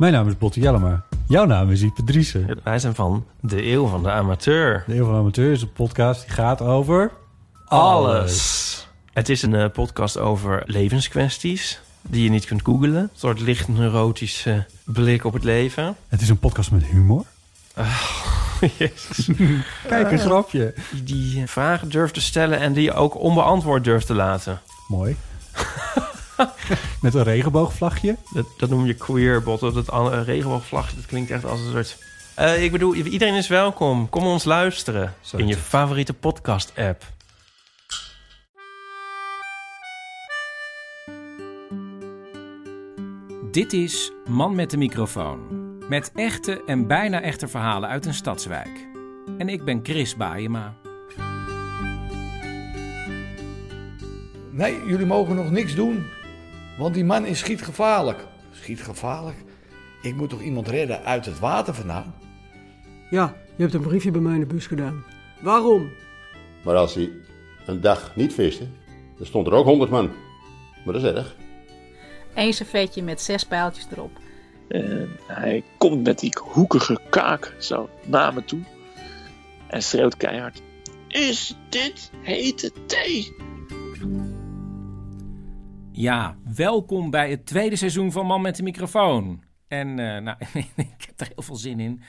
Mijn naam is Botte Jellema. Jouw naam is Ipe Driessen. Wij zijn van de Eeuw van de Amateur. De Eeuw van de Amateur is een podcast die gaat over... Alles. Het is een eh, podcast over levenskwesties die je niet kunt googlen. Een soort licht neurotische blik op het leven. Het is een podcast met humor. Jezus. Kijk, een grapje. Die, die vragen durft te stellen en die je ook onbeantwoord durft te laten. Mooi. met een regenboogvlagje. Dat, dat noem je queerbot. Dat het een regenboogvlagje, dat klinkt echt als een soort... Eh, ik bedoel, iedereen is welkom. Kom ons luisteren in je favoriete podcast-app. Dit is Man met de microfoon. Met echte en bijna echte verhalen uit een stadswijk. En ik ben Chris Baayema. Nee, jullie mogen nog niks doen. Want die man is schietgevaarlijk. Schietgevaarlijk? Ik moet toch iemand redden uit het water vandaan? Ja, je hebt een briefje bij mij in de bus gedaan. Waarom? Maar als hij een dag niet viste, dan stond er ook honderd man. Maar dat is erg. Eén servetje met zes pijltjes erop. En hij komt met die hoekige kaak zo naar me toe. En schreeuwt keihard. Is dit hete thee? Ja, welkom bij het tweede seizoen van Man met de microfoon. En eh, nou, ik heb er heel veel zin in.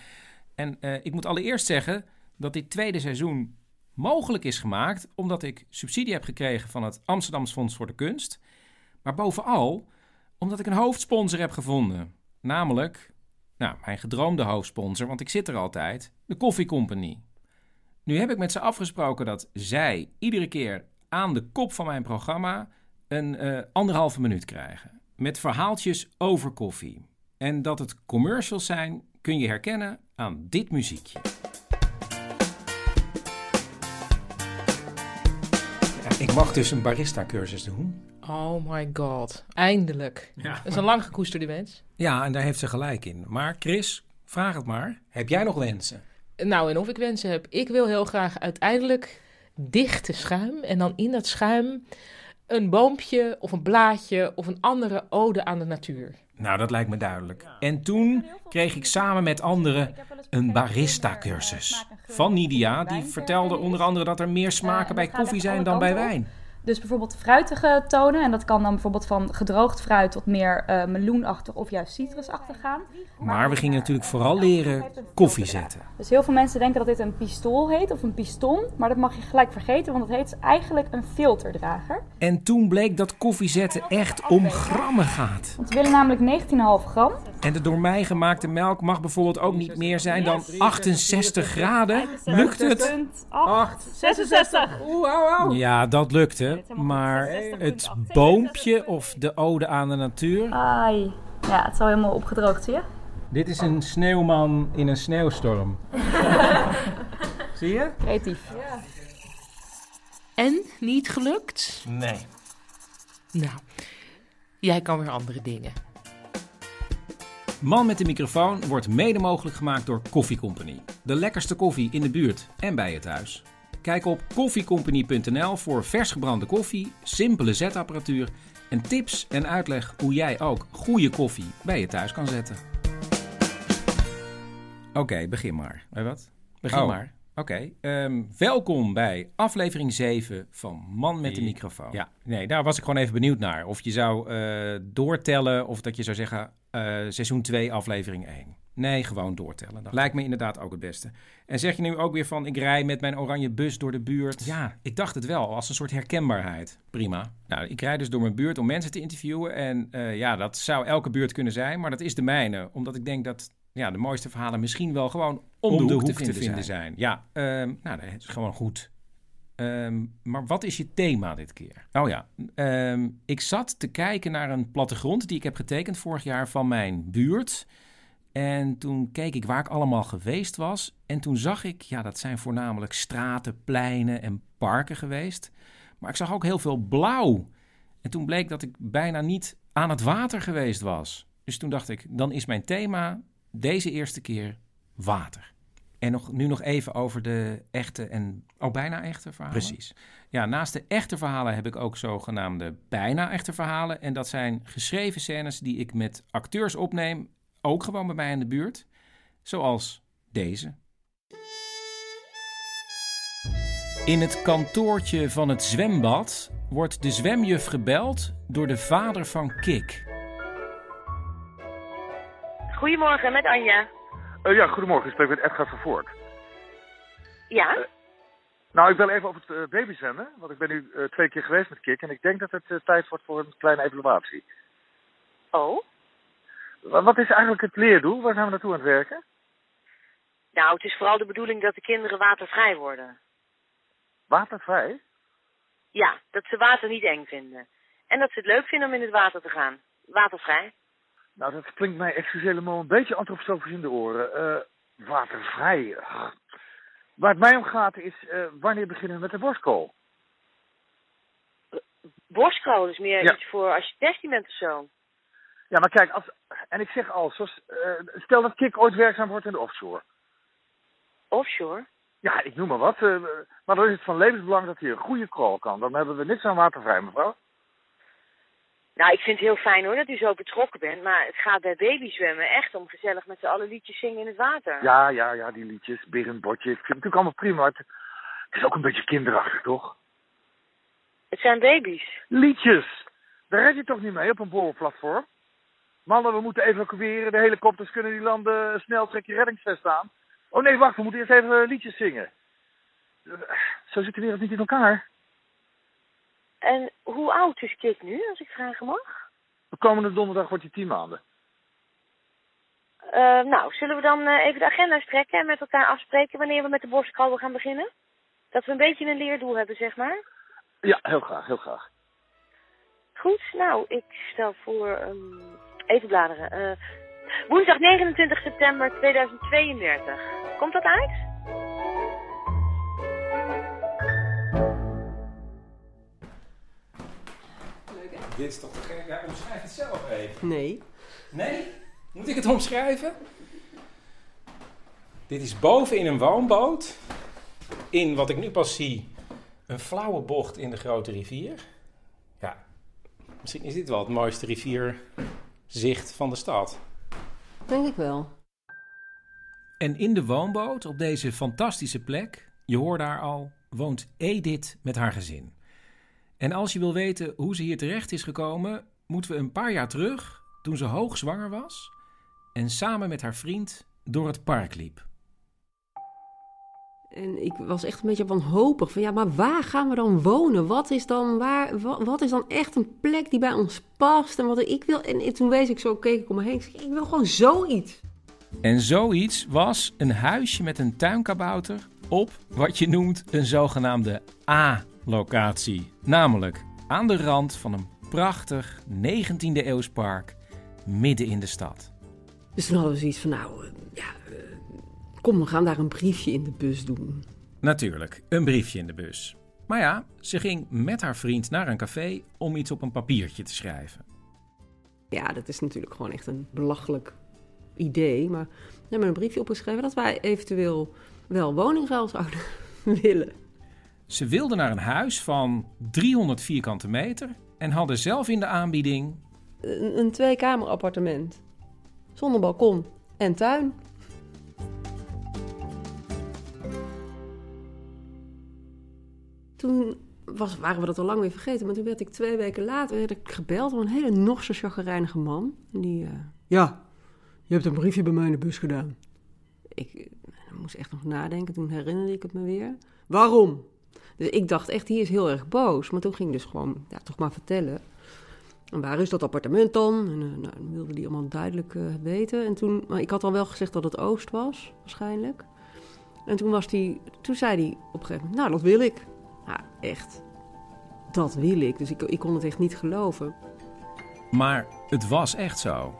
En eh, ik moet allereerst zeggen dat dit tweede seizoen mogelijk is gemaakt omdat ik subsidie heb gekregen van het Amsterdams Fonds voor de Kunst. Maar bovenal omdat ik een hoofdsponsor heb gevonden. Namelijk, nou, mijn gedroomde hoofdsponsor, want ik zit er altijd, de Koffie Company. Nu heb ik met ze afgesproken dat zij iedere keer aan de kop van mijn programma een eh, anderhalve minuut krijgen. Met verhaaltjes over koffie. En dat het commercials zijn kun je herkennen aan dit muziekje. Ja, ik mag dus een barista-cursus doen. Oh my god, eindelijk. Ja. Dat is een lang gekoesterde wens. Ja, en daar heeft ze gelijk in. Maar Chris, vraag het maar. Heb jij nog wensen? Nou, en of ik wensen heb. Ik wil heel graag uiteindelijk dichte schuim. En dan in dat schuim een boompje of een blaadje of een andere ode aan de natuur. Nou, dat lijkt me duidelijk. En toen kreeg ik samen met anderen een barista-cursus. Van Nidia, die vertelde onder andere dat er meer smaken bij koffie zijn dan bij wijn. Dus bijvoorbeeld fruitige tonen. En dat kan dan bijvoorbeeld van gedroogd fruit tot meer eh, meloenachtig of juist citrusachtig gaan. Maar we gingen natuurlijk vooral leren koffie zetten. Dus heel veel mensen denken dat dit een pistool heet of een piston. Maar dat mag je gelijk vergeten, want het heet eigenlijk een filterdrager. En toen bleek dat koffie zetten echt om grammen gaat. Want we willen namelijk 19,5 gram. En de door mij gemaakte melk mag bijvoorbeeld ook niet meer zijn dan 68 graden. Lukt het? 8, 66. Ja, dat lukte. Maar het boompje of de ode aan de natuur... Ai. Ja, het is al helemaal opgedroogd, zie je? Dit is een sneeuwman in een sneeuwstorm. Zie je? Creatief. En niet gelukt? Nee. Nou, jij kan weer andere dingen. Man met de microfoon wordt mede mogelijk gemaakt door Koffie Company. De lekkerste koffie in de buurt en bij je thuis. Kijk op koffiecompany.nl voor vers gebrande koffie, simpele zetapparatuur en tips en uitleg hoe jij ook goede koffie bij je thuis kan zetten. Oké, begin maar. Je wat? Begin Oh. maar. Oké, ehm, welkom bij aflevering 7 van Man met de microfoon. Ja, nee, daar was ik gewoon even benieuwd naar. Of je zou eh, doortellen of dat je zou zeggen eh, seizoen 2, aflevering 1. Nee, gewoon doortellen. Dat lijkt me inderdaad ook het beste. En zeg je nu ook weer van, ik rij met mijn oranje bus door de buurt? Ja, ik dacht het wel, als een soort herkenbaarheid. Prima. Nou, ik rijd dus door mijn buurt om mensen te interviewen. En eh, ja, dat zou elke buurt kunnen zijn, maar dat is de mijne. Omdat ik denk dat ja, de mooiste verhalen misschien wel gewoon om, de, hoek, te, vinden, zijn. Ja, ehm, nou, dat is gewoon goed. Ehm, maar wat is je thema dit keer? Oh ja, ehm, ik zat te kijken naar een plattegrond die ik heb getekend vorig jaar van mijn buurt. En toen keek ik waar ik allemaal geweest was. En toen zag ik, ja, dat zijn voornamelijk straten, pleinen en parken geweest. Maar ik zag ook heel veel blauw. En toen bleek dat ik bijna niet aan het water geweest was. Dus toen dacht ik, dan is mijn thema deze eerste keer water. En nog, nu nog even over de echte en oh, bijna echte verhalen. Precies. Ja, naast de echte verhalen heb ik ook zogenaamde bijna echte verhalen. En dat zijn geschreven scènes die ik met acteurs opneem, ook gewoon bij mij in de buurt. Zoals deze. In het kantoortje van het zwembad wordt de zwemjuf gebeld door de vader van Kik. Goedemorgen, met Anja. Uh, ja, goedemorgen. Ik spreek met Edgar van Voort. Ja? Uh, nou, ik wil even over het uh. Want ik ben nu twee keer geweest met Kik. En ik denk dat het tijd wordt voor een kleine evaluatie. Oh? Wat is eigenlijk het leerdoel? Waar zijn we naartoe aan het werken? Nou, het is vooral de bedoeling dat de kinderen watervrij worden. Watervrij? Ja, dat ze water niet eng vinden. En dat ze het leuk vinden om in het water te gaan. Watervrij. Nou, dat klinkt mij excuseer een beetje antroposofisch in de oren. Uh, watervrij. Waar het mij om gaat is, uh, wanneer beginnen we met de borstkool? Borstkool is meer ja. iets voor als je 16 bent of zo. Ja, maar kijk, als, en ik zeg al, zoals, uh, stel dat Kik ooit werkzaam wordt in de offshore. Offshore? Ja, ik noem maar wat. Maar dan is het van levensbelang dat hij een goede crawl kan. Dan hebben we niks aan watervrij, mevrouw. Nou, ik vind het heel fijn hoor dat u zo betrokken bent. Maar het gaat bij babyzwemmen echt om gezellig met z'n allen liedjes zingen in het water. Ja, ja, ja, die liedjes. Beer botje. Ik vind het natuurlijk allemaal prima. Het, het is ook een beetje kinderachtig, toch? Het zijn baby's. Liedjes. Daar red je toch niet mee op een borrelplatform? Mannen, we moeten evacueren. De helikopters kunnen die landen. Snel trek je reddingsvest aan. Oh nee, wacht. We moeten eerst even liedjes zingen. Zo zit de wereld niet in elkaar. En hoe oud is Kik nu, als ik vragen mag? De komende donderdag wordt hij tien maanden. Uh, nou, zullen we dan uh, even de agenda strekken en met elkaar afspreken wanneer we met de borstkrabben gaan beginnen? Dat we een beetje een leerdoel hebben, zeg maar. Ja, heel graag, heel graag. Goed, nou, ik stel voor, um, even bladeren. Uh, woensdag 29 september 2032. Komt dat uit? Dit is toch te gek? Ja, omschrijf het zelf even. Nee. Nee? Moet ik het omschrijven? Dit is boven in een woonboot. In wat ik nu pas zie, een flauwe bocht in de grote rivier. Ja, misschien is dit wel het mooiste rivierzicht van de stad. Denk ik wel. En in de woonboot, op deze fantastische plek, je hoort daar al, woont Edith met haar gezin. En als je wil weten hoe ze hier terecht is gekomen, moeten we een paar jaar terug, toen ze hoogzwanger was en samen met haar vriend door het park liep. En ik was echt een beetje wanhopig van ja, maar waar gaan we dan wonen? Wat is dan, waar, wat, wat is dan echt een plek die bij ons past? En wat ik wil. En toen wees ik zo, keek ik om me heen. Ik, zei, ik wil gewoon zoiets. En zoiets was een huisje met een tuinkabouter op wat je noemt een zogenaamde A-locatie. Namelijk aan de rand van een prachtig 19e eeuws park midden in de stad. Dus toen hadden we zoiets van, nou, uh, ja, uh, kom, we gaan daar een briefje in de bus doen. Natuurlijk, een briefje in de bus. Maar ja, ze ging met haar vriend naar een café om iets op een papiertje te schrijven. Ja, dat is natuurlijk gewoon echt een belachelijk idee. Maar we hebben een briefje opgeschreven dat wij eventueel wel woningruil zouden willen. Ze wilden naar een huis van 300 vierkante meter en hadden zelf in de aanbieding... Een, een tweekamer appartement. Zonder balkon en tuin. Toen was, waren we dat al lang weer vergeten, maar toen werd ik twee weken later werd ik gebeld door een hele Norse chagrijnige man. Die, uh, ja, je hebt een briefje bij mij in de bus gedaan. Ik uh, moest echt nog nadenken, toen herinnerde ik het me weer. Waarom? Dus ik dacht echt, die is heel erg boos. Maar toen ging ik dus gewoon, ja, toch maar vertellen. En waar is dat appartement dan? En uh, nou, dan wilde die allemaal duidelijk uh, weten. En toen, maar ik had al wel gezegd dat het Oost was, waarschijnlijk. En toen, was die, toen zei hij op een gegeven moment, nou, dat wil ik. Ja, echt. Dat wil ik. Dus ik, ik kon het echt niet geloven. Maar het was echt zo.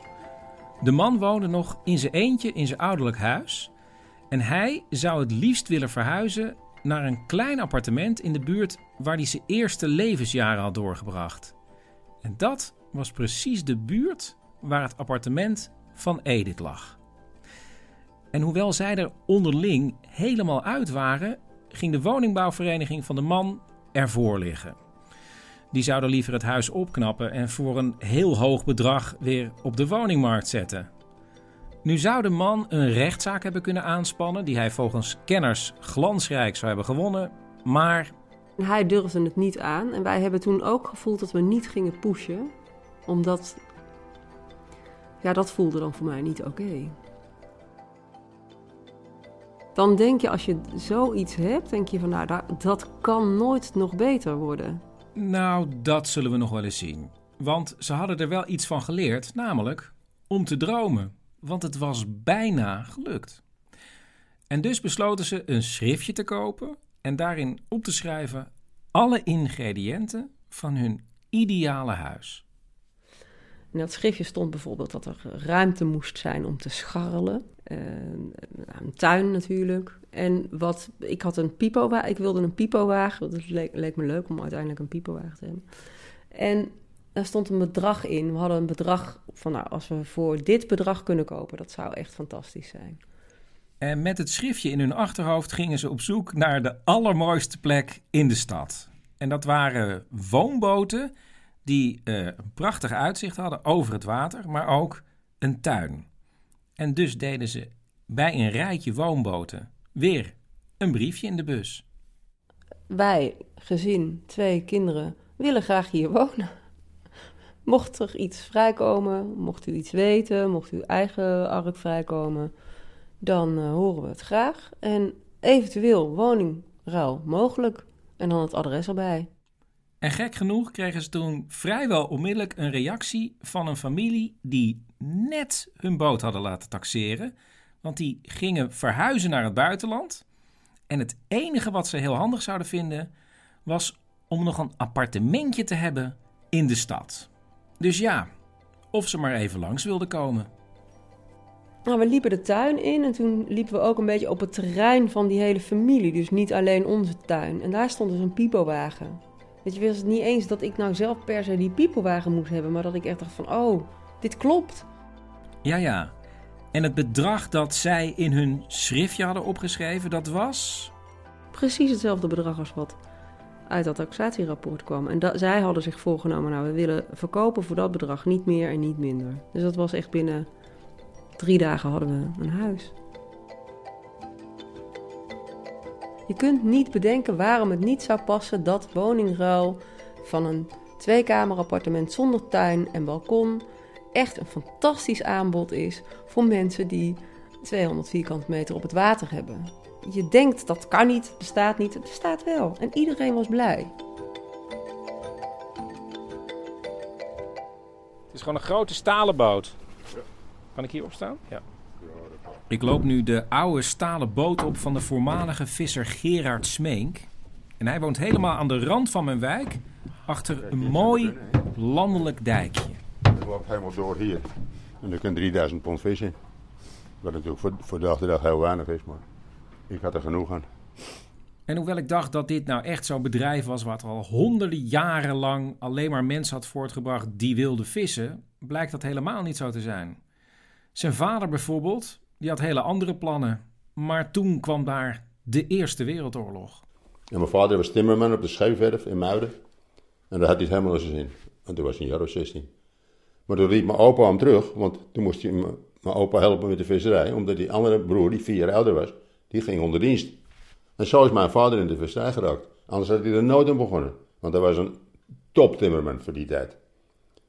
De man woonde nog in zijn eentje in zijn ouderlijk huis. En hij zou het liefst willen verhuizen naar een klein appartement in de buurt waar hij zijn eerste levensjaren had doorgebracht. En dat was precies de buurt waar het appartement van Edith lag. En hoewel zij er onderling helemaal uit waren, ging de woningbouwvereniging van de man ervoor liggen. Die zouden liever het huis opknappen en voor een heel hoog bedrag weer op de woningmarkt zetten. Nu zou de man een rechtszaak hebben kunnen aanspannen die hij volgens kenners glansrijk zou hebben gewonnen, maar Hij durfde het niet aan. En wij hebben toen ook gevoeld dat we niet gingen pushen. Omdat... Ja, dat voelde dan voor mij niet oké. Dan denk je, als je zoiets hebt, denk je van... Nou, da- dat kan nooit nog beter worden. Nou, dat zullen we nog wel eens zien. Want ze hadden er wel iets van geleerd, namelijk om te dromen. Want het was bijna gelukt. En dus besloten ze een schriftje te kopen en daarin op te schrijven alle ingrediënten van hun ideale huis. In dat schriftje stond bijvoorbeeld dat er ruimte moest zijn om te scharrelen. Eh, een tuin natuurlijk. En wat, ik had een pipowagen, ik wilde een pipowagen. Dat leek, leek me leuk om uiteindelijk een pipowagen te hebben. En daar stond een bedrag in. We hadden een bedrag van, nou, als we voor dit bedrag kunnen kopen, dat zou echt fantastisch zijn. En met het schriftje in hun achterhoofd gingen ze op zoek naar de allermooiste plek in de stad. En dat waren woonboten die eh, een prachtig uitzicht hadden over het water, maar ook een tuin. En dus deden ze bij een rijtje woonboten weer een briefje in de bus. Wij, gezin, twee kinderen, willen graag hier wonen. Mocht er iets vrijkomen, mocht u iets weten, mocht uw eigen ark vrijkomen, dan eh, horen we het graag. En eventueel woningruil mogelijk. En dan het adres erbij. En gek genoeg kregen ze toen vrijwel onmiddellijk een reactie van een familie die net hun boot hadden laten taxeren. Want die gingen verhuizen naar het buitenland. En het enige wat ze heel handig zouden vinden was om nog een appartementje te hebben in de stad. Dus ja, of ze maar even langs wilden komen. Nou, we liepen de tuin in en toen liepen we ook een beetje op het terrein van die hele familie. Dus niet alleen onze tuin. En daar stond dus een pipowagen. Weet je, was het niet eens dat ik nou zelf per se die pipowagen moest hebben, maar dat ik echt dacht van, oh, dit klopt. Ja, ja. En het bedrag dat zij in hun schriftje hadden opgeschreven, dat was. Precies hetzelfde bedrag als wat uit dat taxatierapport kwam. En da- zij hadden zich voorgenomen, nou, we willen verkopen voor dat bedrag, niet meer en niet minder. Dus dat was echt binnen drie dagen hadden we een huis. Je kunt niet bedenken waarom het niet zou passen dat woningruil van een tweekamer appartement zonder tuin en balkon echt een fantastisch aanbod is voor mensen die 200 vierkante meter op het water hebben. Je denkt dat kan niet, het bestaat niet, het bestaat wel. En iedereen was blij. Het is gewoon een grote stalen boot. Kan ik hier opstaan? Ja. Ik loop nu de oude stalen boot op van de voormalige visser Gerard Smeenk. En hij woont helemaal aan de rand van mijn wijk, achter een mooi landelijk dijkje. Dat loopt helemaal door hier. En er kan 3000 pond vis in. Wat natuurlijk voor, voor dag de dag heel weinig is, maar ik had er genoeg aan. En hoewel ik dacht dat dit nou echt zo'n bedrijf was wat al honderden jaren lang alleen maar mensen had voortgebracht die wilden vissen, blijkt dat helemaal niet zo te zijn. Zijn vader bijvoorbeeld, die had hele andere plannen. Maar toen kwam daar de Eerste Wereldoorlog. En mijn vader was timmerman op de scheepwerf in Muiden. En daar had hij het helemaal in zijn zin. En toen was hij een jaar of 16. Maar toen riep mijn opa hem terug, want toen moest hij mijn opa helpen met de visserij. Omdat die andere broer, die vier jaar ouder was, die ging onder dienst. En zo is mijn vader in de visserij geraakt. Anders had hij er nooit aan begonnen. Want hij was een top timmerman voor die tijd.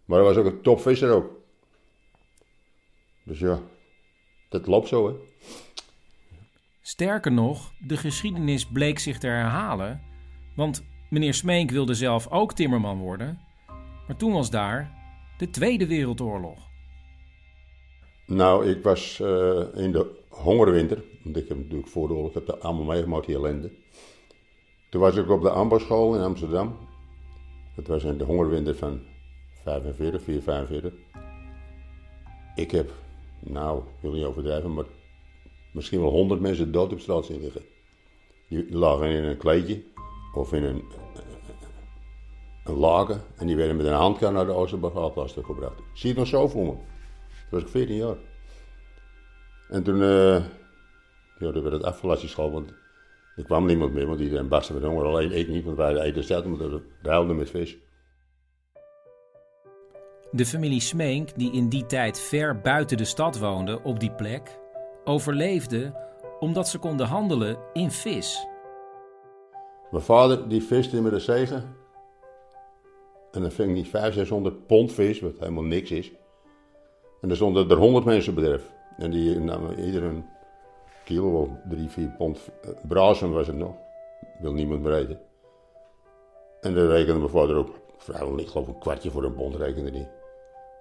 Maar hij was ook een topvisser ook. Dus ja, dat loopt zo hè. Sterker nog, de geschiedenis bleek zich te herhalen. Want meneer Smeenk wilde zelf ook timmerman worden. Maar toen was daar de Tweede Wereldoorlog. Nou, ik was eh, in de hongerwinter, want ik heb natuurlijk voor ik heb dat allemaal meegemaakt, die ellende. Toen was ik op de ambachtsschool in Amsterdam. Dat was in de hongerwinter van 45, 4, 45. Ik heb, nou, ik wil niet overdrijven, maar misschien wel 100 mensen dood op straat zien liggen. Die lagen in een kleedje of in een, een laken en die werden met een handkar naar de Oosterbegraafplaats gebracht. Zie het nog zo voor me. Toen was ik 14 jaar. En toen, eh ja, toen werd het afgelast school, want er kwam niemand meer, want iedereen barstte met honger. Alleen ik niet, want wij eten zelf, omdat we ruilden met vis. De familie Smeenk, die in die tijd ver buiten de stad woonde op die plek, overleefde omdat ze konden handelen in vis. Mijn vader die viste met de zegen. En dan ving hij 500, 600 pond vis, wat helemaal niks is. En er stonden er 100 mensen bedrijf. En die namen ieder een kilo of 3, 4 pond. eh, Brazen was het nog. Wil niemand meer eten. En dan rekende mijn vader ook, vrijwel ik geloof een kwartje voor een pond rekende die.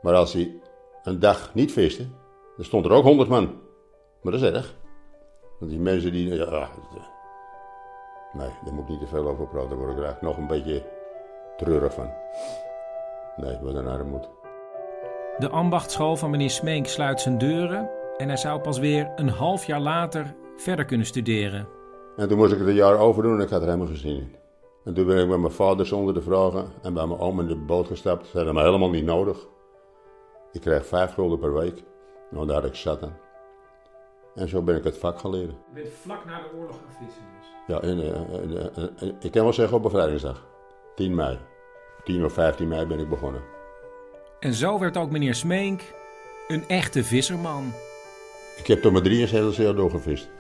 Maar als hij een dag niet viste, dan stond er ook 100 man. Maar dat is erg. Want die mensen die, ja, ah, Nee, daar moet ik niet te veel over praten. Daar word ik eigenlijk nog een beetje treurig van. Nee, wat een armoed. De ambachtschool van meneer Smeenk sluit zijn deuren en hij zou pas weer een half jaar later verder kunnen studeren. En toen moest ik het een jaar overdoen en ik had er helemaal geen zin in. En toen ben ik bij mijn vader zonder te vragen en bij mijn oom in de boot gestapt. Ze hadden me helemaal niet nodig. Ik kreeg vijf gulden per week. Nou, daar had ik zat aan. En zo ben ik het vak gaan leren. Je bent vlak na de oorlog gaan vissen dus. Ja, en, eh, eh, en- ik kan wel zeggen op bevrijdingsdag. 10 mei. 10 of 15 mei ben ik begonnen. En zo werd ook meneer Smeenk een echte visserman. Ik heb tot mijn 73 jaar doorgevist.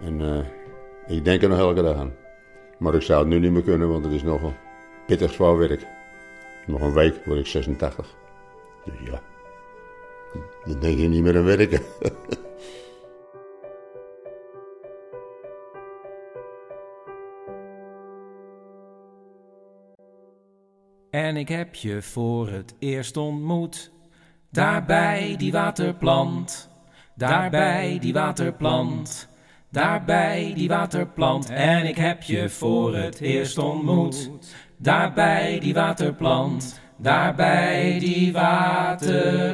En eh, ik denk er nog elke dag aan. Maar ik zou het nu niet meer kunnen, want het is nogal pittig zwaar werk. Nog een week word ik 86. Dus ja, dan denk je niet meer aan werken. En ik heb je voor het eerst ontmoet. Daar bij die waterplant. Daar bij die waterplant. Daar bij die waterplant. En ik heb je voor het eerst ontmoet. Daar bij die waterplant. Daar bij die waterplant.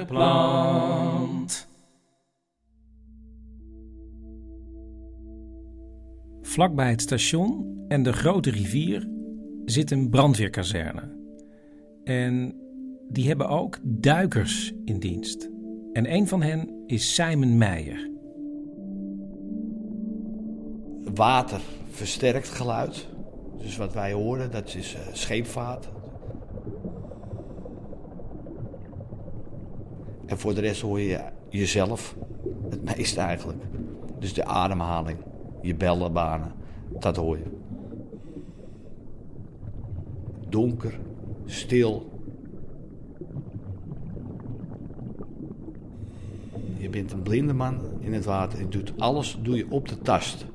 Vlakbij het station en de grote rivier zit een brandweerkazerne. En die hebben ook duikers in dienst. En een van hen is Simon Meijer. Water versterkt geluid. Dus wat wij horen, dat is eh, scheepvaart. En voor de rest hoor je jezelf het meeste eigenlijk. Dus de ademhaling, je bellenbanen, dat hoor je. Donker, stil. Je bent een blinde man in het water. Je doet alles doe je op de tast.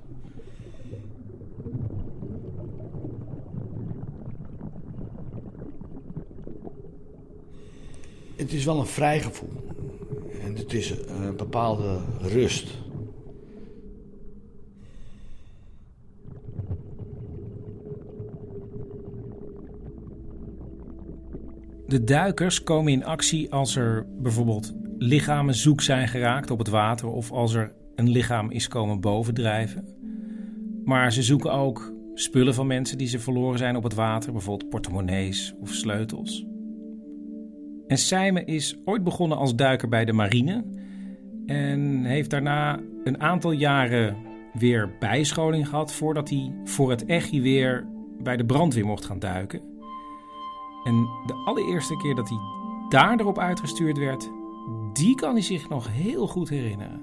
Het is wel een vrij gevoel. En het is een bepaalde rust. De duikers komen in actie als er bijvoorbeeld lichamen zoek zijn geraakt op het water of als er een lichaam is komen bovendrijven. Maar ze zoeken ook spullen van mensen die ze verloren zijn op het water, bijvoorbeeld portemonnees of sleutels. En Simon is ooit begonnen als duiker bij de marine en heeft daarna een aantal jaren weer bijscholing gehad voordat hij voor het echi weer bij de brandweer mocht gaan duiken. En de allereerste keer dat hij daar erop uitgestuurd werd, die kan hij zich nog heel goed herinneren.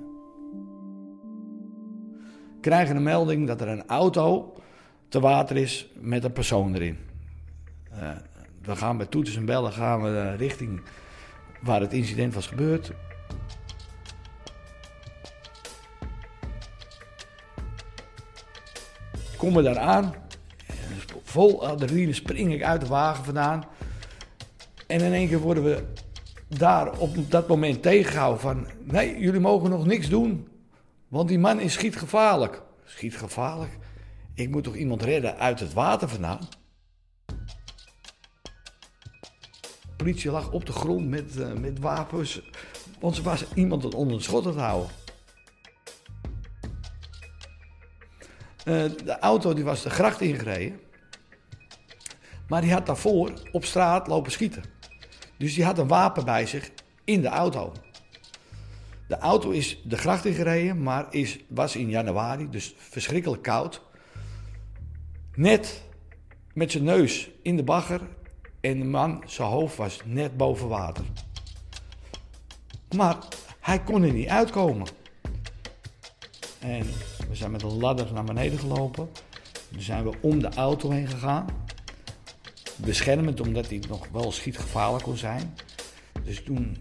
Krijgen een melding dat er een auto te water is met een persoon erin. Eh, we gaan bij toeters en bellen gaan we richting waar het incident was gebeurd. Komen daar aan. Vol adrenaline spring ik uit de wagen vandaan. En in één keer worden we daar op dat moment tegengehouden van... Nee, jullie mogen nog niks doen. Want die man is schietgevaarlijk. Schietgevaarlijk? Ik moet toch iemand redden uit het water vandaan? De politie lag op de grond met, eh, met wapens. Want ze was iemand onder de schot te houden. Eh, de auto die was de gracht ingereden. Maar die had daarvoor op straat lopen schieten. Dus die had een wapen bij zich in de auto. De auto is de gracht ingereden, maar is, was in januari, dus verschrikkelijk koud. Net met zijn neus in de bagger en de man, zijn hoofd was net boven water. Maar hij kon er niet uitkomen. En we zijn met een ladder naar beneden gelopen. Toen zijn we om de auto heen gegaan. Beschermend, omdat hij nog wel schietgevaarlijk kon zijn. Dus toen,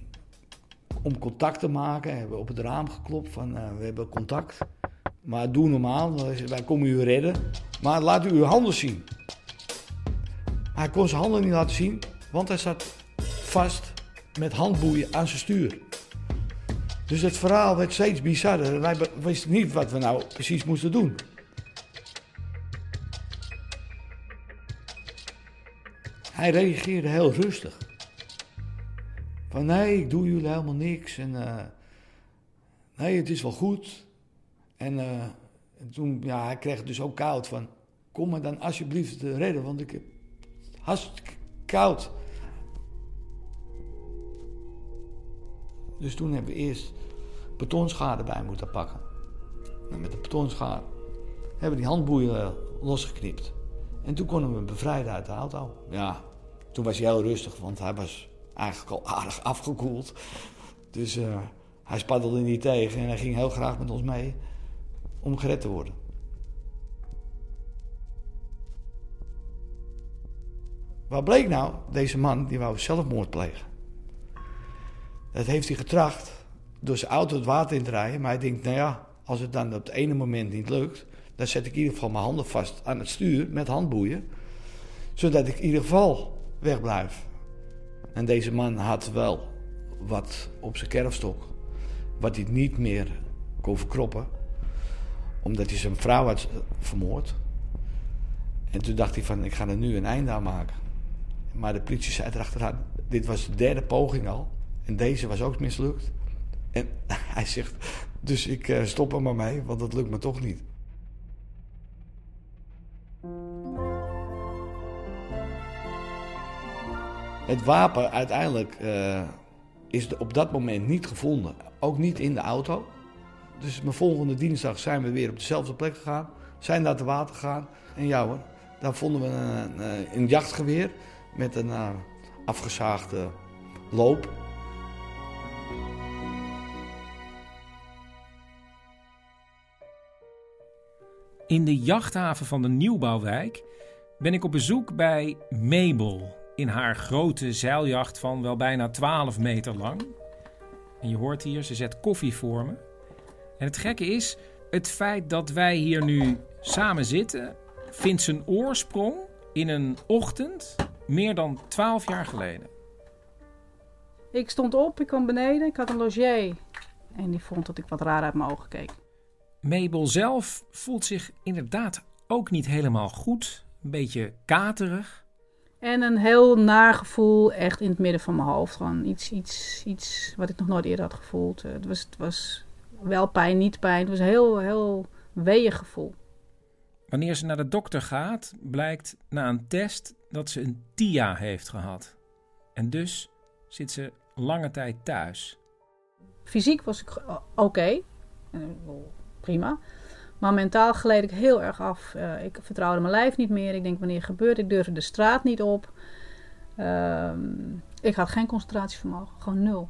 om contact te maken, hebben we op het raam geklopt van eh, we hebben contact. Maar doe normaal, wij komen u redden. Maar laat u uw handen zien. Hij kon zijn handen niet laten zien, want hij zat vast met handboeien aan zijn stuur. Dus het verhaal werd steeds bizarder. Wij wisten niet wat we nou precies moesten doen. Hij reageerde heel rustig. Van nee, ik doe jullie helemaal niks. En uh, nee, het is wel goed. En, uh, en toen, ja, hij kreeg het dus ook koud van... Kom me dan alsjeblieft redden, want ik heb hartstikke koud. Dus toen hebben we eerst betonschade bij moeten pakken. En met de betonschade hebben we die handboeien losgeknipt. En toen konden we hem bevrijden uit de auto. Ja, toen was hij heel rustig, want hij was eigenlijk al aardig afgekoeld. Dus uh, hij spaddelde niet tegen en hij ging heel graag met ons mee om gered te worden. Wat bleek nou? Deze man die wou zelfmoord plegen. Dat heeft hij getracht door zijn auto het water in te rijden. Maar hij denkt, nou ja, als het dan op het ene moment niet lukt... dan zet ik in ieder geval mijn handen vast aan het stuur met handboeien. Zodat ik in ieder geval wegblijf. En deze man had wel wat op zijn kerfstok. Wat hij niet meer kon verkroppen. Omdat hij zijn vrouw had vermoord. En toen dacht hij van, ik ga er nu een einde aan maken. Maar de politie zei erachteraan, dit was de derde poging al. En deze was ook mislukt. En hij zegt, dus ik uh, stop er maar mee, want dat lukt me toch niet. Het wapen uiteindelijk uh, is op dat moment niet gevonden. Ook niet in de auto. Dus mijn volgende dinsdag zijn we weer op dezelfde plek gegaan. Zijn daar te water gegaan. En ja hoor, daar vonden we een, een, een jachtgeweer met een uh, afgezaagde loop. In de jachthaven van de Nieuwbouwwijk ben ik op bezoek bij Mabel in haar grote zeiljacht van wel bijna 12 meter lang. En je hoort hier, ze zet koffie voor me. En het gekke is, het feit dat wij hier nu samen zitten, vindt zijn oorsprong in een ochtend meer dan 12 jaar geleden. Ik stond op, ik kwam beneden, ik had een logier. En die vond dat ik wat raar uit mijn ogen keek. Mabel zelf voelt zich inderdaad ook niet helemaal goed. Een beetje katerig. En een heel naar gevoel, echt in het midden van mijn hoofd. Gewoon iets, iets, iets wat ik nog nooit eerder had gevoeld. Het was, het was wel pijn, niet pijn. Het was een heel, heel weeig gevoel. Wanneer ze naar de dokter gaat, blijkt na een test dat ze een TIA heeft gehad. En dus zit ze lange tijd thuis. Fysiek was ik oké, okay. prima. Maar mentaal gleed ik heel erg af. Uh, ik vertrouwde mijn lijf niet meer. Ik denk, wanneer gebeurt Ik durfde de straat niet op. Uh, ik had geen concentratievermogen. Gewoon nul.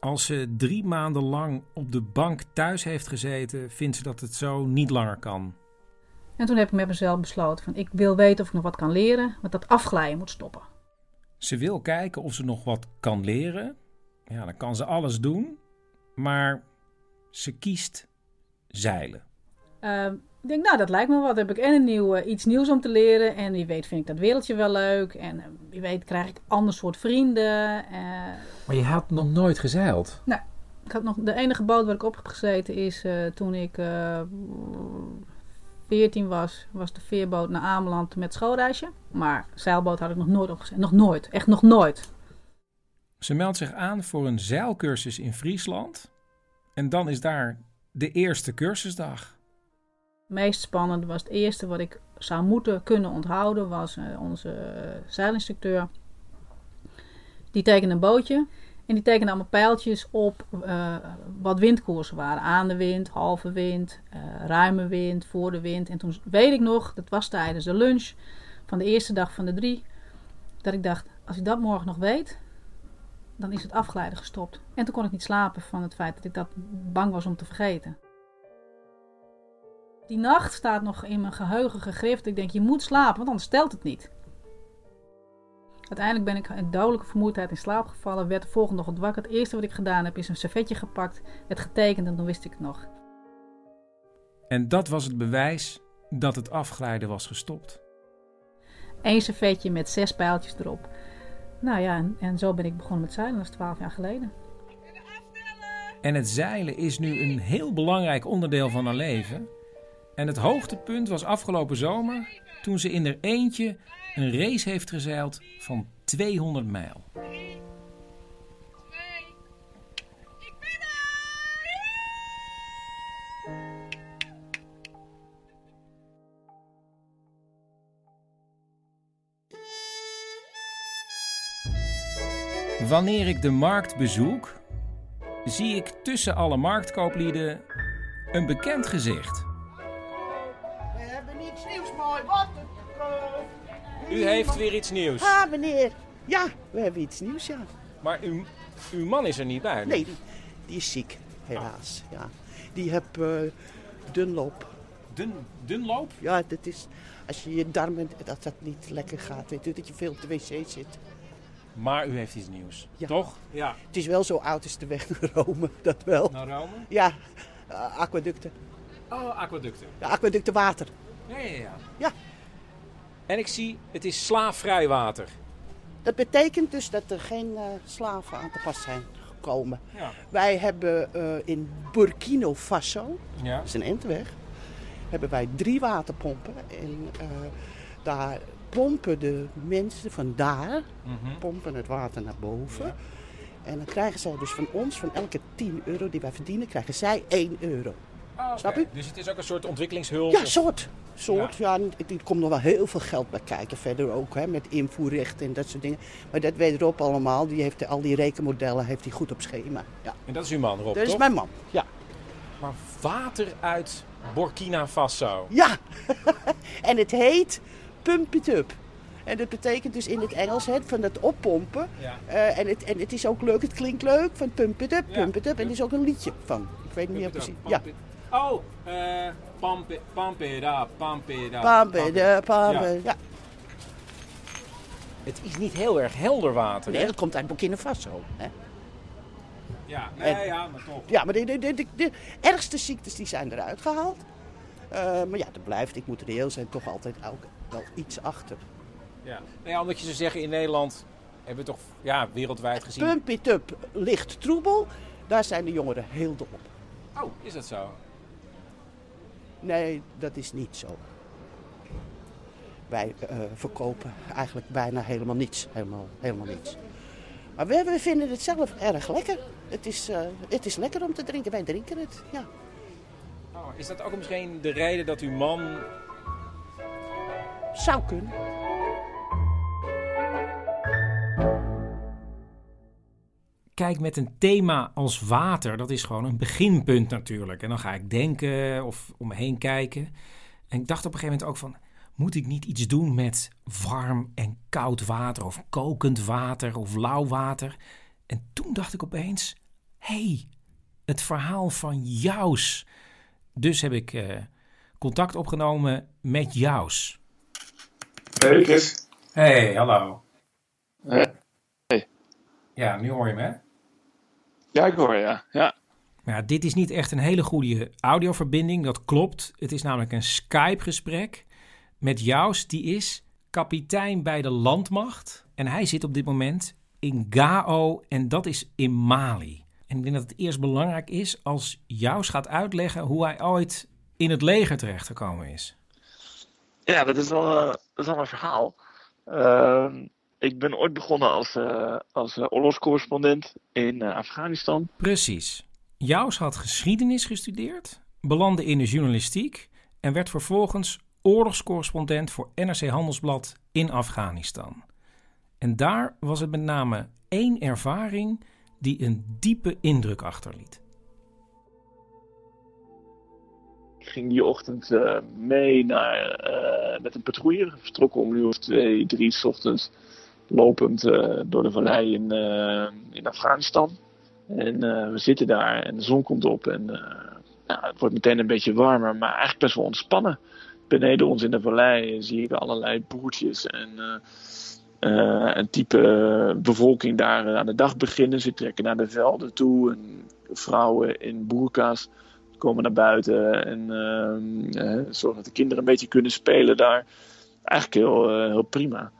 Als ze drie maanden lang op de bank thuis heeft gezeten... vindt ze dat het zo niet langer kan. En toen heb ik met mezelf besloten... van ik wil weten of ik nog wat kan leren... want dat afglijden moet stoppen. Ze wil kijken of ze nog wat kan leren. Ja, dan kan ze alles doen. Maar ze kiest zeilen. Uh, ik denk, nou, dat lijkt me wat. heb ik en een nieuw, uh, iets nieuws om te leren. En wie weet vind ik dat wereldje wel leuk. En uh, wie weet krijg ik ander soort vrienden. eh. maar je had nog nooit gezeild? Nee. Ik had nog, de enige boot waar ik op heb gezeten is toen ik 14 was, was de veerboot naar Ameland met schoolreisje. Maar zeilboot had ik nog nooit opgezet. Nog nooit. Echt nog nooit. Ze meldt zich aan voor een zeilcursus in Friesland. En dan is daar de eerste cursusdag. Meest spannende was het eerste wat ik zou moeten kunnen onthouden, was eh, onze eh, zeilinstructeur. Die tekende een bootje en die tekende allemaal pijltjes op eh, wat windkoersen waren. Aan de wind, halve wind, ruime wind, voor de wind. En toen weet ik nog, dat was tijdens de lunch van de eerste dag van de drie, dat ik dacht, als ik dat morgen nog weet, dan is het afgeleiden gestopt. En toen kon ik niet slapen van het feit dat ik dat bang was om te vergeten. Die nacht staat nog in mijn geheugen gegrift. Ik denk, je moet slapen, want anders stelt het niet. Uiteindelijk ben ik in dodelijke vermoeidheid in slaap gevallen. Werd de volgende ochtend wakker. Het eerste wat ik gedaan heb is een servetje gepakt. Het getekend en toen wist ik het nog. En dat was het bewijs dat het afglijden was gestopt. Eén servetje met zes pijltjes erop. Nou ja, en, en zo ben ik begonnen met zeilen. Dat is twaalf jaar geleden. En het zeilen is nu een heel belangrijk onderdeel van haar leven. En het hoogtepunt was afgelopen zomer toen ze in er eentje een race heeft gezeild van 200 mijl. Wanneer ik de markt bezoek, zie ik tussen alle marktkooplieden een bekend gezicht. U heeft weer iets nieuws. Ah, meneer. Ja, we hebben iets nieuws, ja. Maar uw, uw man is er niet bij? Nee, die, die is ziek, helaas. Ja. Die heeft eh, dunloop. Dun, dunloop? Ja, dat is als je je darmen, dat dat niet lekker gaat. Weet je, dat je veel op de wc zit. Maar u heeft iets nieuws, Ja. toch? Ja. Het is wel zo oud als de weg naar Rome, dat wel. Naar Rome? Ja, eh, aquaducten. Oh, aquaducten. Ja, aquaducten water. Ja, ja, ja. Ja. En ik zie, het is slaafvrij water. Dat betekent dus dat er geen eh, slaven aan te pas zijn gekomen. Ja. Wij hebben eh, in Burkina Faso, Ja. dat is een endweg, hebben wij drie waterpompen. En eh, daar pompen de mensen van daar, Mhm. pompen het water naar boven. En dan krijgen zij dus van ons, van elke 10 euro die wij verdienen, krijgen zij 1 euro. Ah. Snap je? Dus het is ook een soort ontwikkelingshulp? Ja, of- soort. Soort, ja. er komt nog wel heel veel geld bij kijken verder ook, hè, met invoerrechten en dat soort dingen. Maar dat weet Rob allemaal, die heeft al die rekenmodellen heeft hij goed op schema. Ja. En dat is uw man, Rob, Dat is mijn man, ja. Maar water uit Burkina Faso. Ja, en het heet Pump It Up. En dat betekent dus in het Engels van het oppompen. Ja. Eh, en, het, en het is ook leuk, het klinkt leuk, van Pump It Up, Pump It Up. En er is ook een liedje van. Ik weet niet meer precies. Ja. Oh, eh pump it, pump it up, pump it up. Pump it up, pump Ja. it- ja. Het is niet heel erg helder water, Nee, hè? dat komt uit Burkina Faso. Hè. Ja, nee, En- ja, maar toch. Ja, maar de, de, de, de, de ergste ziektes die zijn eruit gehaald. Eh, maar ja, er blijft, ik moet reëel zijn, toch altijd ook wel iets achter. Ja. Nou ja, omdat je zou zeggen, in Nederland hebben we toch ja, wereldwijd gezien... Pump it up ligt troebel, daar zijn de jongeren heel dol op. Oh, is dat zo? Nee, dat is niet zo. Wij eh, verkopen eigenlijk bijna helemaal niets. Helemaal, helemaal niets. Maar we, we vinden het zelf erg lekker. Het is, eh, het is lekker om te drinken. Wij drinken het, ja. Oh, is dat ook misschien de reden dat uw man... Zou kunnen. Kijk, met een thema als water, dat is gewoon een beginpunt natuurlijk. En dan ga ik denken of om me heen kijken. En ik dacht op een gegeven moment ook van... moet ik niet iets doen met warm en koud water... of kokend water of lauw water? En toen dacht ik opeens... hé, hey, het verhaal van Jaus. Dus heb ik eh, contact opgenomen met Jaus. Hey, Chris. Hey, hallo. Hey. Ja, nu hoor je me, hè? Ja, ik hoor ja. ja. Ja, dit is niet echt een hele goede audioverbinding, dat klopt. Het is namelijk een Skype-gesprek met Jaus, die is kapitein bij de landmacht. En hij zit op dit moment in Gao en dat is in Mali. En ik denk dat het eerst belangrijk is als Jaus gaat uitleggen hoe hij ooit in het leger terechtgekomen is. Ja, dat is wel, eh, dat is wel een verhaal. Ehm, ik ben ooit begonnen als, eh, als eh, oorlogscorrespondent in eh, Afghanistan. Precies. Jaus had geschiedenis gestudeerd, belandde in de journalistiek en werd vervolgens oorlogscorrespondent voor NRC Handelsblad in Afghanistan. En daar was het met name één ervaring die een diepe indruk achterliet. Ik ging die ochtend mee naar, met een patrouille. Vertrokken om uur of twee, drie 's ochtends. Lopend eh, door de vallei in, eh, in Afghanistan. En eh, we zitten daar en de zon komt op. En nou, het wordt meteen een beetje warmer, maar eigenlijk best wel ontspannen. Beneden ons in de vallei zie ik allerlei boertjes en een type bevolking daar aan de dag beginnen. Ze trekken naar de velden toe. En vrouwen in boerka's komen naar buiten en zorgen dat de kinderen een beetje kunnen spelen daar. Eigenlijk heel, heel prima.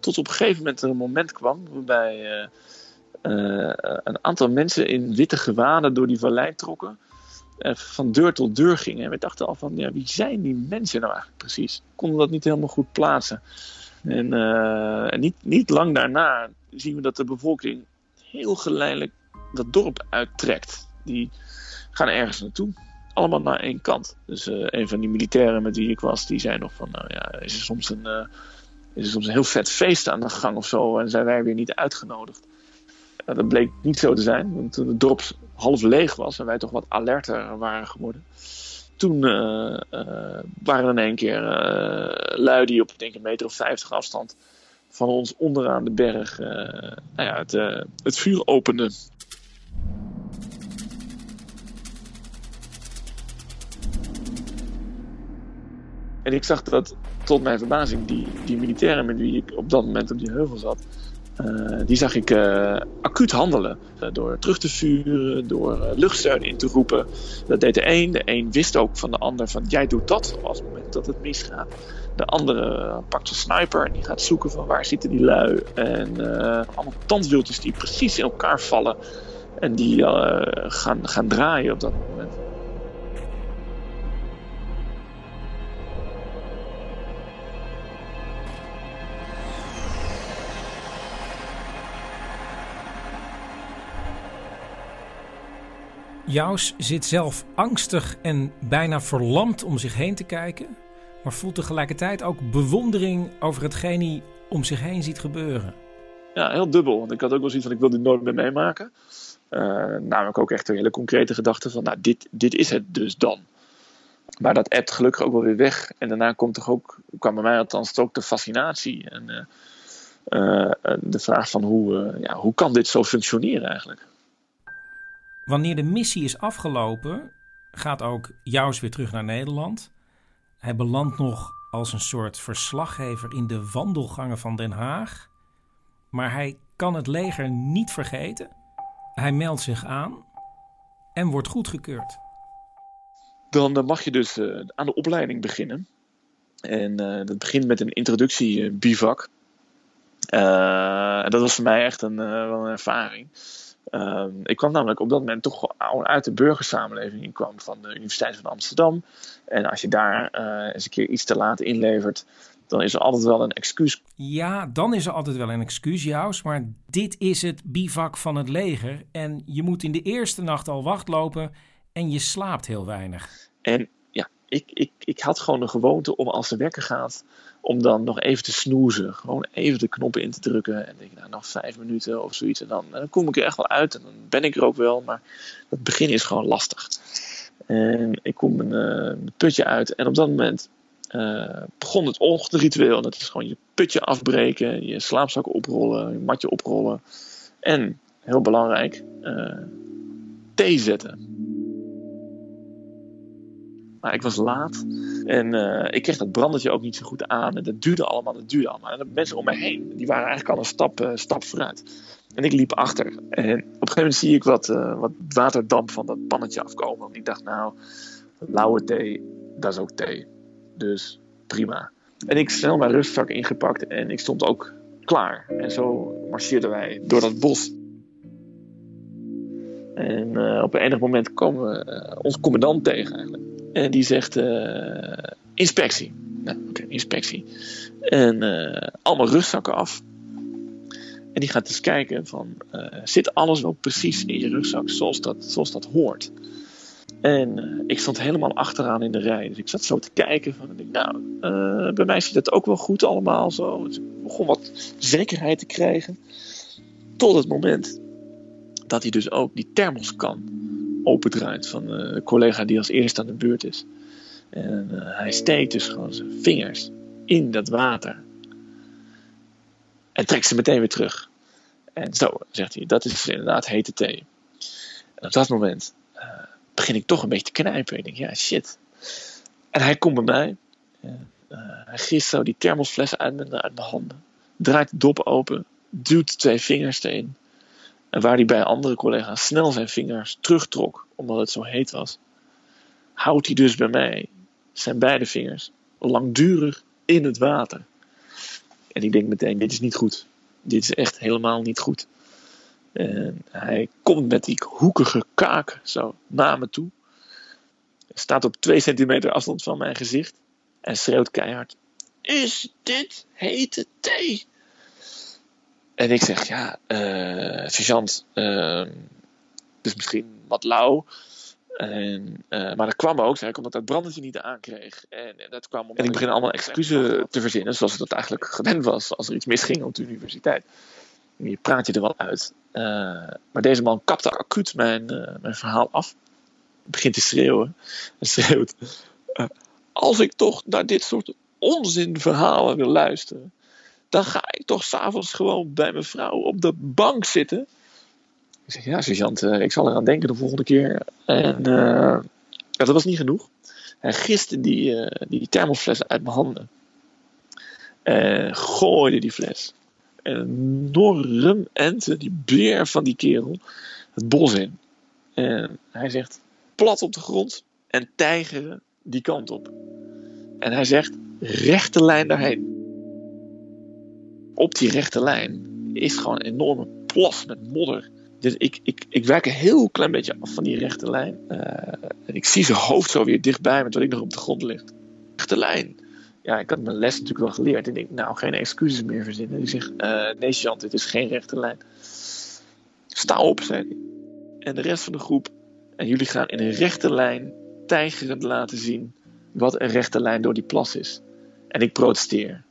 Tot op een gegeven moment er een moment kwam waarbij eh, eh, een aantal mensen in witte gewaden door die vallei trokken. eh, van deur tot deur gingen. En we dachten al van, ja, wie zijn die mensen nou eigenlijk precies? Konden dat niet helemaal goed plaatsen. En, eh, en niet, niet lang daarna zien we dat de bevolking heel geleidelijk dat dorp uittrekt. Die gaan ergens naartoe. Allemaal naar één kant. Dus een van die militairen met wie ik was, die zei nog van, nou ja, is er soms een, is soms een heel vet feest aan de gang of zo en zijn wij weer niet uitgenodigd. Dat bleek niet zo te zijn, want toen het dorp half leeg was en wij toch wat alerter waren geworden. Toen eh, eh, waren er in één keer eh lui die op denk ik, een meter of vijftig afstand van ons onderaan de berg nou ja, het, het vuur openden. En ik zag dat, tot mijn verbazing, die, die militairen met wie ik op dat moment op die heuvel zat, eh, die zag ik eh, acuut handelen. Eh, door terug te vuren, door luchtsteun in te roepen. Dat deed de een. De een wist ook van de ander van jij doet dat als het moment dat het misgaat. De andere pakt een sniper en die gaat zoeken van waar zitten die lui. En allemaal tandwieltjes die precies in elkaar vallen. En die gaan, gaan draaien op dat moment. Jaus zit zelf angstig en bijna verlamd om zich heen te kijken, maar voelt tegelijkertijd ook bewondering over hetgeen hij om zich heen ziet gebeuren. Ja, heel dubbel. Want ik had ook wel zoiets van, ik wil dit nooit meer meemaken. Eh, namelijk ook echt een hele concrete gedachte van, nou, dit, dit is het dus dan. Maar dat appt gelukkig ook wel weer weg. En daarna komt toch ook, kwam bij mij althans ook de fascinatie. En eh, eh, de vraag van, hoe, ja, hoe kan dit zo functioneren eigenlijk? Wanneer de missie is afgelopen, gaat ook Jaus weer terug naar Nederland. Hij belandt nog als een soort verslaggever in de wandelgangen van Den Haag. Maar hij kan het leger niet vergeten. Hij meldt zich aan en wordt goedgekeurd. Dan eh, mag je dus eh, aan de opleiding beginnen. En eh, dat begint met een introductie bivak. Dat was voor mij echt een, wel een ervaring. Ehm, ik kwam namelijk op dat moment toch uit de burgersamenleving. Ik kwam van de Universiteit van Amsterdam. En als je daar eh, eens een keer iets te laat inlevert, dan is er altijd wel een excuus. Ja, dan is er altijd wel een excuus, Jaus. Maar dit is het bivak van het leger. En je moet in de eerste nacht al wachtlopen en je slaapt heel weinig. En ik, ik, ik had gewoon de gewoonte om als de wekker gaat, om dan nog even te snoezen. Gewoon even de knoppen in te drukken. En denk nou, nog vijf minuten of zoiets. En dan, en dan kom ik er echt wel uit. En dan ben ik er ook wel. Maar het begin is gewoon lastig. En ik kom mijn, eh, putje uit. En op dat moment eh, begon het ochtendritueel. Dat is gewoon je putje afbreken. Je slaapzak oprollen. Je matje oprollen. En, heel belangrijk, eh, thee zetten. Maar ik was laat en eh, ik kreeg dat brandertje ook niet zo goed aan. En dat duurde allemaal, dat duurde allemaal. En de mensen om me heen, die waren eigenlijk al een stap, eh, stap vooruit. En ik liep achter. En op een gegeven moment zie ik wat, eh, wat waterdamp van dat pannetje afkomen. En ik dacht, nou, lauwe thee, dat is ook thee. Dus prima. En ik snel mijn rustzak ingepakt en ik stond ook klaar. En zo marcheerden wij door dat bos. En op een enig moment komen we onze commandant tegen eigenlijk. En die zegt eh, inspectie. Nou, oké, inspectie. En eh, allemaal rugzakken af. En die gaat dus kijken van, eh, zit alles wel precies in je rugzak zoals dat, zoals dat hoort? En eh, ik stond helemaal achteraan in de rij. Dus ik zat zo te kijken van, ik, nou, eh, bij mij ziet het ook wel goed allemaal zo. Dus ik begon wat zekerheid te krijgen. Tot het moment dat hij dus ook die thermoskan opendraait van eh, de collega die als eerste aan de beurt is. En eh, hij steekt dus gewoon zijn vingers in dat water. En trekt ze meteen weer terug. En zo, zegt hij, dat is inderdaad hete thee. En op dat moment eh, begin ik toch een beetje te knijpen. Ik denk, ja, shit. En hij komt bij mij. Hij gist zo die thermosflessen uit mijn, uit mijn handen. Draait de dop open. Duwt twee vingers erin. En waar hij bij andere collega's snel zijn vingers terugtrok, omdat het zo heet was, houdt hij dus bij mij zijn beide vingers langdurig in het water. En ik denk meteen, dit is niet goed. Dit is echt helemaal niet goed. En hij komt met die hoekige kaak zo naar me toe. Staat op twee centimeter afstand van mijn gezicht. En schreeuwt keihard. Is dit hete thee? En ik zeg, ja, eh sergeant, het is misschien wat lauw. En, eh, maar dat kwam ook, zei ik, omdat dat brandetje niet aankreeg. En, en dat kwam omdat en ik begin allemaal excuses te verzinnen, zoals dat eigenlijk gewend was als er iets misging op de universiteit. En je praat je er wel uit. Eh, maar deze man kapte acuut mijn, mijn verhaal af. Begint te schreeuwen. En schreeuwt, als ik toch naar dit soort onzinverhalen wil luisteren, dan ga ik toch s'avonds gewoon bij mijn vrouw op de bank zitten. Ik zeg, ja, sergeant, eh, ik zal eraan denken de volgende keer. En eh, dat was niet genoeg. Hij giste die, eh, die thermosflessen uit mijn handen. En gooide die fles. En een enorm ente, die beer van die kerel, het bos in. En hij zegt, plat op de grond en tijgeren die kant op. En hij zegt, rechte lijn daarheen. Op die rechte lijn is gewoon een enorme plas met modder. Dus ik, ik, ik wijk een heel klein beetje af van die rechte lijn. Eh, en ik zie zijn hoofd zo weer dichtbij me, terwijl ik nog op de grond lig. Rechte lijn. Ja, ik had mijn les natuurlijk wel geleerd. En ik denk, nou, geen excuses meer verzinnen. Ik zeg, eh nee, Jean, dit is geen rechte lijn. Sta op, zei hij. En de rest van de groep en jullie gaan in een rechte lijn tijgerend laten zien wat een rechte lijn door die plas is. En ik protesteer.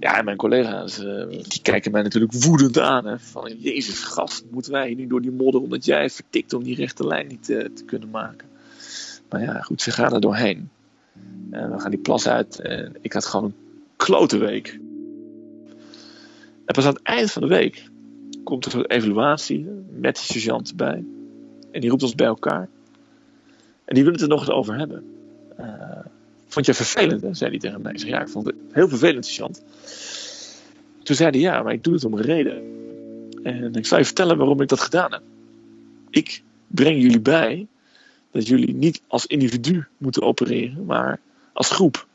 Ja, en mijn collega's eh, die kijken mij natuurlijk woedend aan. Hè, van, jezus gast, moeten wij nu door die modder omdat jij vertikt om die rechte lijn niet eh, te kunnen maken. Maar ja, goed, ze gaan er doorheen. En we gaan die plas uit en ik had gewoon een klote week. En pas aan het eind van de week komt er een evaluatie met de sergeant erbij. En die roept ons bij elkaar. En die wil het er nog eens over hebben. Eh, vond je vervelend? Hè? zei hij tegen mij. Ik zeg, ja, ik vond het heel vervelend, sergeant. Toen zei hij, ja, maar ik doe het om een reden. En ik zal je vertellen waarom ik dat gedaan heb. Ik breng jullie bij dat jullie niet als individu moeten opereren, maar als groep.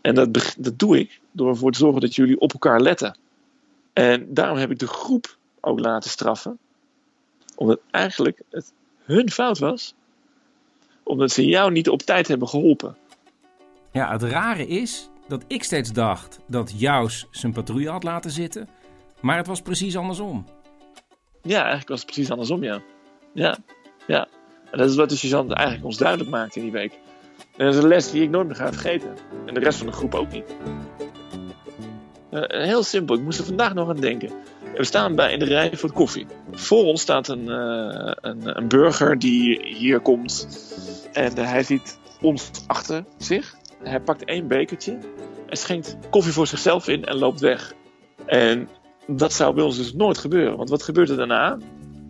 En dat, dat doe ik door ervoor te zorgen dat jullie op elkaar letten. En daarom heb ik de groep ook laten straffen. Omdat eigenlijk het hun fout was. Omdat ze jou niet op tijd hebben geholpen. Ja, het rare is dat ik steeds dacht dat Jaus zijn patrouille had laten zitten. Maar het was precies andersom. Ja, eigenlijk was het precies andersom, ja. Ja, ja. En dat is wat de sergeant eigenlijk ons duidelijk maakte in die week. En dat is een les die ik nooit meer ga vergeten. En de rest van de groep ook niet. Eh, heel simpel, ik moest er vandaag nog aan denken. We staan bij in de rij voor de koffie. Voor ons staat een, eh, een, een burger die hier komt. En hij ziet ons achter zich. Hij pakt één bekertje en schenkt koffie voor zichzelf in en loopt weg. En dat zou bij ons dus nooit gebeuren. Want wat gebeurt er daarna?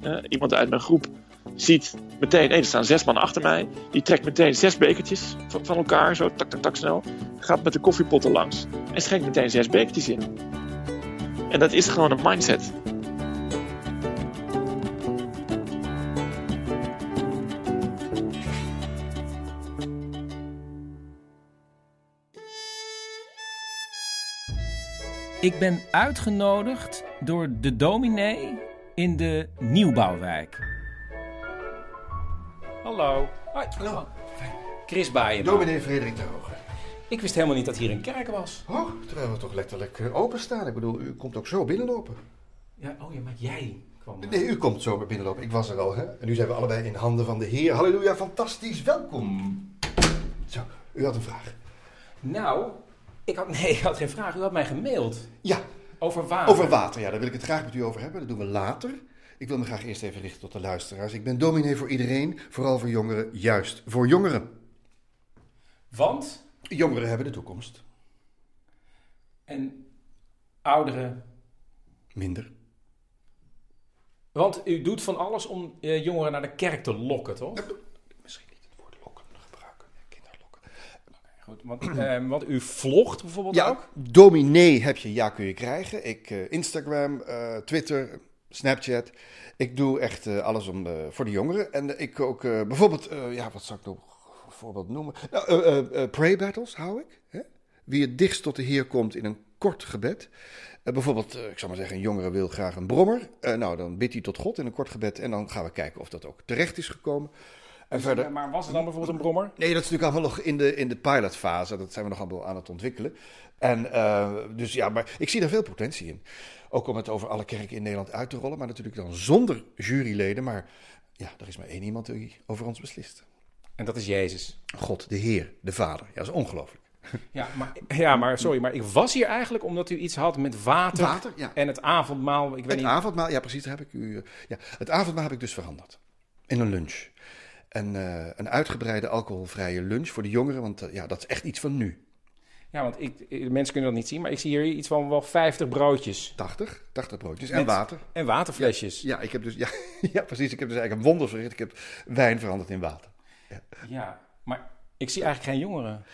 Eh, iemand uit mijn groep ziet meteen, er staan zes man achter mij. Die trekt meteen zes bekertjes van, van elkaar, zo tak, tak, tak snel. Gaat met de koffiepotten langs en schenkt meteen zes bekertjes in. En dat is gewoon een mindset. Ik ben uitgenodigd door de dominee in de nieuwbouwwijk. Hallo. Hoi. Hallo. Chris Baaien. Dominee Frederik de Hoge. Ik wist helemaal niet dat hier een kerk was. Oh, terwijl we toch letterlijk eh, openstaan. Ik bedoel, u komt ook zo binnenlopen. Ja, oh ja, maar jij kwam. Nee, u komt zo binnenlopen. Ik was er al, hè. En nu zijn we allebei in handen van de Heer. Halleluja, fantastisch. Welkom. Zo, u had een vraag. Nou, ik had, nee, ik had geen vraag. U had mij gemaild. Ja. Over water. Over water, ja. Daar wil ik het graag met u over hebben. Dat doen we later. Ik wil me graag eerst even richten tot de luisteraars. Ik ben dominee voor iedereen, vooral voor jongeren, juist voor jongeren. Want? Jongeren hebben de toekomst. En ouderen? Minder. Want u doet van alles om eh, jongeren naar de kerk te lokken, toch? Misschien niet het woord lokken gebruiken. Kinderlokken. Goed, want, eh, want u vlogt bijvoorbeeld Ja, ook? dominee heb je, ja kun je krijgen. Ik, eh, Instagram, eh, Twitter, Snapchat. Ik doe echt eh, alles om, voor de jongeren. En ik ook bijvoorbeeld, ja wat zou ik nog een voorbeeld noemen? Nou, pray battles hou ik. Hè? Wie het dichtst tot de Heer komt in een kort gebed. Bijvoorbeeld, ik zou maar zeggen, een jongere wil graag een brommer. Nou, dan bidt hij tot God in een kort gebed. En dan gaan we kijken of dat ook terecht is gekomen. En verder... Maar was er dan bijvoorbeeld een brommer? Nee, dat is natuurlijk allemaal nog in de, in de pilotfase. Dat zijn we nog allemaal aan het ontwikkelen. En eh, dus ja, maar ik zie daar veel potentie in. Ook om het over alle kerken in Nederland uit te rollen. Maar natuurlijk dan zonder juryleden. Maar ja, er is maar één iemand die over ons beslist. En dat is Jezus. God, de Heer, de Vader. Ja, dat is ongelooflijk. Ja maar, ja, maar sorry, maar ik was hier eigenlijk omdat u iets had met water, Water, ja. en het avondmaal. Ik weet Het niet. avondmaal, ja precies, daar heb ik u. eh, ja, het avondmaal heb ik dus veranderd. In een lunch. En eh, een uitgebreide alcoholvrije lunch voor de jongeren, want eh, ja, dat is echt iets van nu. Ja, want ik, de mensen kunnen dat niet zien, maar ik zie hier iets van wel 50 broodjes. 80, 80 broodjes en Met- water. En waterflesjes. Ja, ik heb dus, ja, ja, precies. Ik heb dus eigenlijk een wonder verricht. Ik heb wijn veranderd in water. Ja, maar ik zie eigenlijk geen jongeren.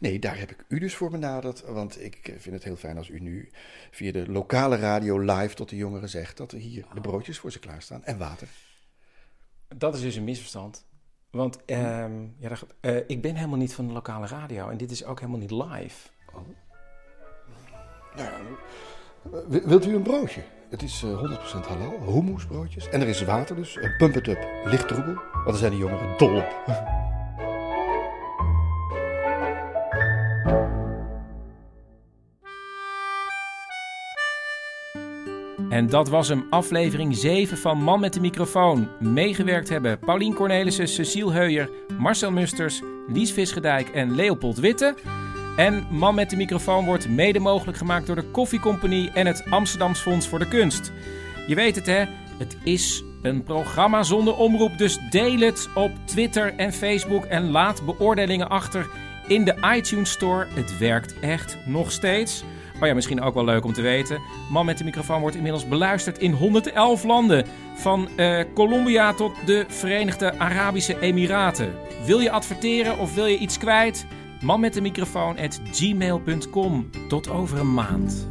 Nee, daar heb ik u dus voor benaderd. Want ik eh, vind het heel fijn als u nu via de lokale radio live tot de jongeren zegt dat er hier de broodjes voor ze klaarstaan en water. Dat is dus een misverstand. Want ehm, ja, eh, ik ben helemaal niet van de lokale radio en dit is ook helemaal niet live. Nou, eh, wi- wilt u een broodje? Het is eh, 100% halal, hummusbroodjes. En er is water dus. Pump it up, licht troebel. Want zijn de jongeren dol op. En dat was hem, aflevering 7 van Man met de microfoon. Meegewerkt hebben Paulien Cornelissen, Cecile Heuyer, Marcel Musters, Lies Visgedijk en Leopold Witte. En Man met de microfoon wordt mede mogelijk gemaakt door de Koffiecompagnie en het Amsterdams Fonds voor de Kunst. Je weet het hè, het is een programma zonder omroep, dus deel het op Twitter en Facebook en laat beoordelingen achter in de iTunes Store. Het werkt echt nog steeds. Oh ja, misschien ook wel leuk om te weten. Man met de microfoon wordt inmiddels beluisterd in 111 landen. Van eh, Colombia tot de Verenigde Arabische Emiraten. Wil je adverteren of wil je iets kwijt? Man met de microfoon at gmail.com. Tot over een maand.